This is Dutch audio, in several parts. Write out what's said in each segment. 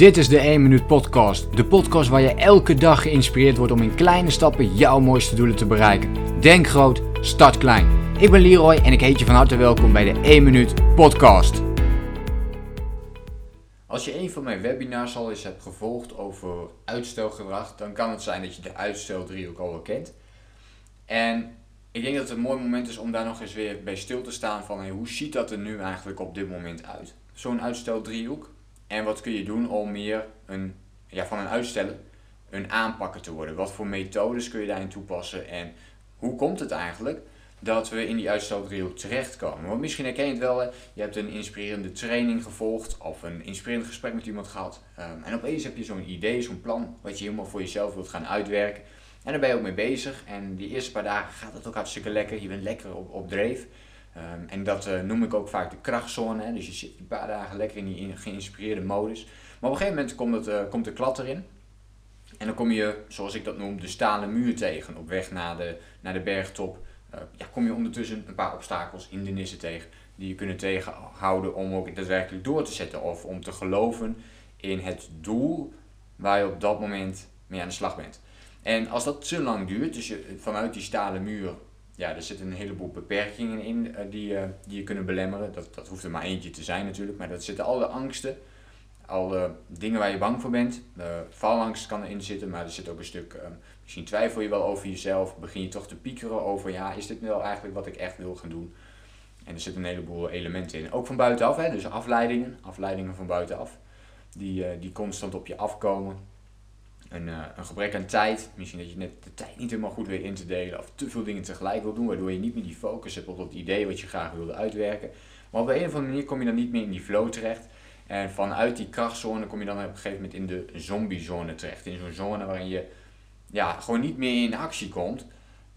Dit is de 1 Minuut Podcast. De podcast waar je elke dag geïnspireerd wordt om in kleine stappen jouw mooiste doelen te bereiken. Denk groot, start klein. Ik ben Leroy en ik heet je van harte welkom bij de 1 Minuut Podcast. Als je een van mijn webinars al eens hebt gevolgd over uitstelgedrag, dan kan het zijn dat je de uitstel ook al wel kent. En ik denk dat het een mooi moment is om daar nog eens weer bij stil te staan van hoe ziet dat er nu eigenlijk op dit moment uit? Zo'n uitstel-driehoek. En wat kun je doen om meer een, ja, van een uitstellen een aanpakker te worden? Wat voor methodes kun je daarin toepassen? En hoe komt het eigenlijk dat we in die uitsteldriehoek terechtkomen? Want misschien herken je het wel, je hebt een inspirerende training gevolgd of een inspirerend gesprek met iemand gehad. Um, en opeens heb je zo'n idee, zo'n plan wat je helemaal voor jezelf wilt gaan uitwerken. En daar ben je ook mee bezig. En die eerste paar dagen gaat het ook hartstikke lekker. Je bent lekker op, op dreef. Ehm, en dat uh, noem ik ook vaak de krachtzone. Hè? Dus je zit een paar dagen lekker in die geïnspireerde modus. Maar op een gegeven moment komt, het, uh, komt de klad erin. En dan kom je, zoals ik dat noem, de stalen muur tegen op weg naar de, naar de bergtop. Uh, ja, kom je ondertussen een paar obstakels, hindernissen tegen, die je kunnen tegenhouden om ook daadwerkelijk door te zetten. Of om te geloven in het doel waar je op dat moment mee aan de slag bent. En als dat te lang duurt, dus je vanuit die stalen muur ja, er zitten een heleboel beperkingen in uh, die, uh, die je kunnen belemmeren. Dat, dat hoeft er maar eentje te zijn natuurlijk, maar dat zitten alle angsten, alle dingen waar je bang voor bent. De faalangst kan erin zitten, maar er zit ook een stuk, uh, misschien twijfel je wel over jezelf, begin je toch te piekeren over, ja, is dit wel eigenlijk wat ik echt wil gaan doen? En er zitten een heleboel elementen in. Ook van buitenaf, hè, dus afleidingen, afleidingen van buitenaf, die, die constant op je afkomen een, uh, een gebrek aan tijd. Misschien dat je net de tijd niet helemaal goed weet in te delen of te veel dingen tegelijk wil doen, waardoor je niet meer die focus hebt op het idee wat je graag wilde uitwerken. Maar op een of andere manier kom je dan niet meer in die flow terecht. En vanuit die krachtzone kom je dan op een gegeven moment in de zombiezone terecht. In zo'n zone waarin je ja, gewoon niet meer in actie komt.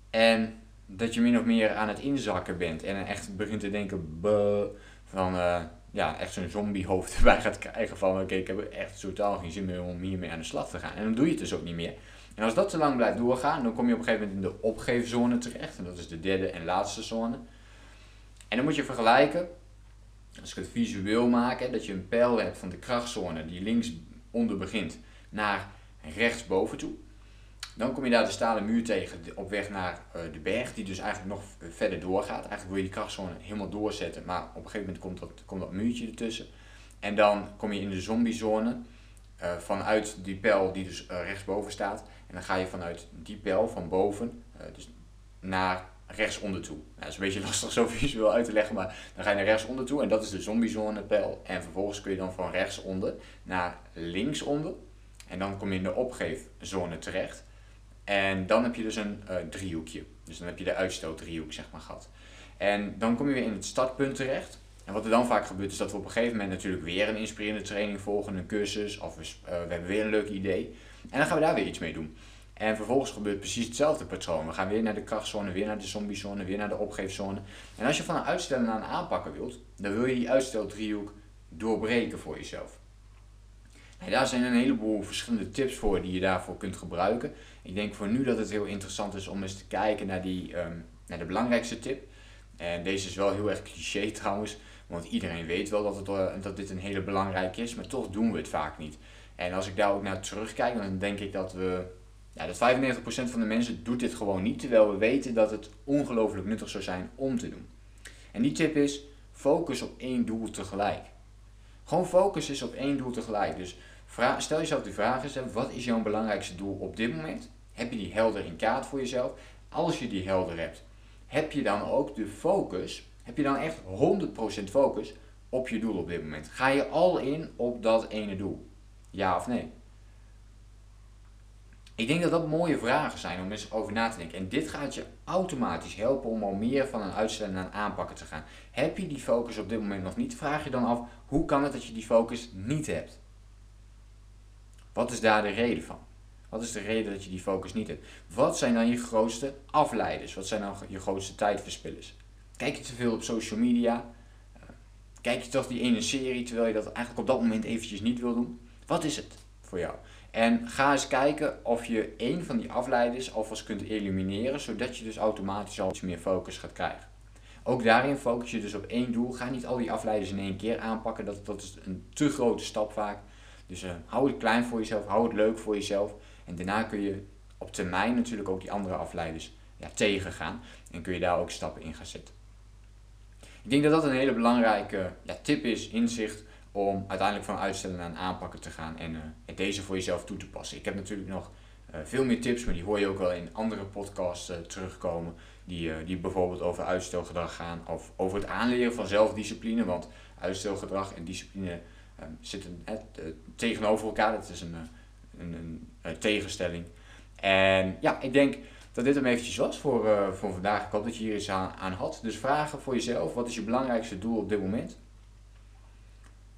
En dat je min of meer aan het inzakken bent. En echt begint te denken van... Uh, ja, echt zo'n zombiehoofd erbij gaat krijgen van oké, ik heb echt totaal geen zin meer om hiermee aan de slag te gaan. En dan doe je het dus ook niet meer. En als dat te lang blijft doorgaan, dan kom je op een gegeven moment in de opgeefzone terecht. En dat is de derde en laatste zone. En dan moet je vergelijken, als ik het visueel maak, dat je een pijl hebt van de krachtzone die links onder begint naar rechtsboven toe. Dan kom je daar de stalen muur tegen op weg naar uh, de berg, die dus eigenlijk nog verder doorgaat. Eigenlijk wil je die krachtzone helemaal doorzetten, maar op een gegeven moment komt dat, komt dat muurtje ertussen. En dan kom je in de zombiezone uh, vanuit die pijl die dus uh, rechtsboven staat. En dan ga je vanuit die pijl van boven dus naar rechtsonder toe. Nou, dat is een beetje lastig zo visueel uit te leggen, maar dan ga je naar rechtsonder toe en dat is de zombiezone pijl. En vervolgens kun je dan van rechtsonder naar linksonder. En dan kom je in de opgeefzone terecht. En dan heb je dus een uh, driehoekje. Dus dan heb je de uitstootdriehoek zeg maar gehad. En dan kom je weer in het startpunt terecht. En wat er dan vaak gebeurt is dat we op een gegeven moment natuurlijk weer een inspirerende training volgen, een cursus of we, uh, we hebben weer een leuk idee. En dan gaan we daar weer iets mee doen. En vervolgens gebeurt precies hetzelfde patroon. We gaan weer naar de krachtzone, weer naar de zombiezone, weer naar de opgeefzone. En als je van een uitstellen naar een aanpakken wilt, dan wil je die uitsteldriehoek doorbreken voor jezelf. En daar zijn een heleboel verschillende tips voor die je daarvoor kunt gebruiken. Ik denk voor nu dat het heel interessant is om eens te kijken naar, die, um, naar de belangrijkste tip. En deze is wel heel erg cliché trouwens, want iedereen weet wel dat, het, uh, dat dit een hele belangrijke is, maar toch doen we het vaak niet. En als ik daar ook naar terugkijk, dan denk ik dat we, ja, dat 95% van de mensen doet dit gewoon niet, terwijl we weten dat het ongelooflijk nuttig zou zijn om te doen. En die tip is, focus op één doel tegelijk. Gewoon focus is op één doel tegelijk. Dus Vraag, stel jezelf de vraag eens, wat is jouw belangrijkste doel op dit moment? Heb je die helder in kaart voor jezelf? Als je die helder hebt, heb je dan ook de focus, heb je dan echt 100% focus op je doel op dit moment? Ga je al in op dat ene doel? Ja of nee? Ik denk dat dat mooie vragen zijn om eens over na te denken. En dit gaat je automatisch helpen om al meer van een uitstellen naar een aanpakken te gaan. Heb je die focus op dit moment nog niet? Vraag je dan af, hoe kan het dat je die focus niet hebt? Wat is daar de reden van? Wat is de reden dat je die focus niet hebt? Wat zijn dan je grootste afleiders? Wat zijn dan je grootste tijdverspillers? Kijk je te veel op social media? Eh, kijk je toch die ene serie terwijl je dat eigenlijk op dat moment eventjes niet wil doen? Wat is het voor jou? En ga eens kijken of je één van die afleiders alvast kunt elimineren, zodat je dus automatisch al iets meer focus gaat krijgen. Ook daarin focus je dus op één doel. Ga niet al die afleiders in één keer aanpakken. Dat, dat is een te grote stap vaak. Dus uh, hou het klein voor jezelf, hou het leuk voor jezelf. En daarna kun je op termijn natuurlijk ook die andere afleiders ja, tegengaan. En kun je daar ook stappen in gaan zetten. Ik denk dat dat een hele belangrijke ja, tip is, inzicht, om uiteindelijk van uitstellen naar aanpakken te gaan en uh, deze voor jezelf toe te passen. Ik heb natuurlijk nog uh, veel meer tips, maar die hoor je ook wel in andere podcasts uh, terugkomen. Die, die bijvoorbeeld over uitstelgedrag gaan of over het aanleren van zelfdiscipline. Want uitstelgedrag en discipline um, zitten tegenover elkaar. Dat is een, een, een tegenstelling. En ja, ik denk dat dit hem eventjes was voor, voor vandaag. Ik hoop dat je hier iets aan, aan had. Dus vragen voor jezelf. Wat is je belangrijkste doel op dit moment?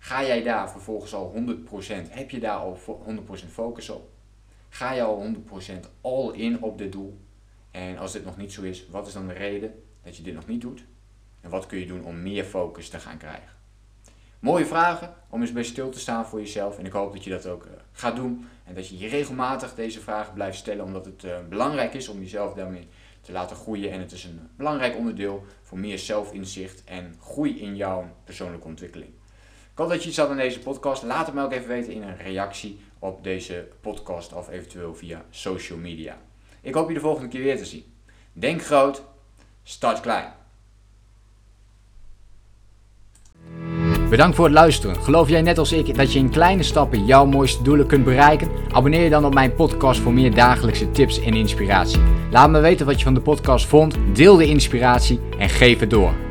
Ga jij daar vervolgens al 100%, heb je daar al 100% focus op? Ga je al 100% all in op dit doel? En als dit nog niet zo is, wat is dan de reden dat je dit nog niet doet? En wat kun je doen om meer focus te gaan krijgen? Mooie vragen om eens bij stil te staan voor jezelf. En ik hoop dat je dat ook uh, gaat doen. En dat je je regelmatig deze vragen blijft stellen, omdat het uh, belangrijk is om jezelf daarmee te laten groeien. En het is een belangrijk onderdeel voor meer zelfinzicht en groei in jouw persoonlijke ontwikkeling. Ik hoop dat je iets had aan deze podcast. Laat het me ook even weten in een reactie op deze podcast of eventueel via social media. Ik hoop je de volgende keer weer te zien. Denk groot, start klein. Bedankt voor het luisteren. Geloof jij net als ik dat je in kleine stappen jouw mooiste doelen kunt bereiken? Abonneer je dan op mijn podcast voor meer dagelijkse tips en inspiratie. Laat me weten wat je van de podcast vond, deel de inspiratie en geef het door.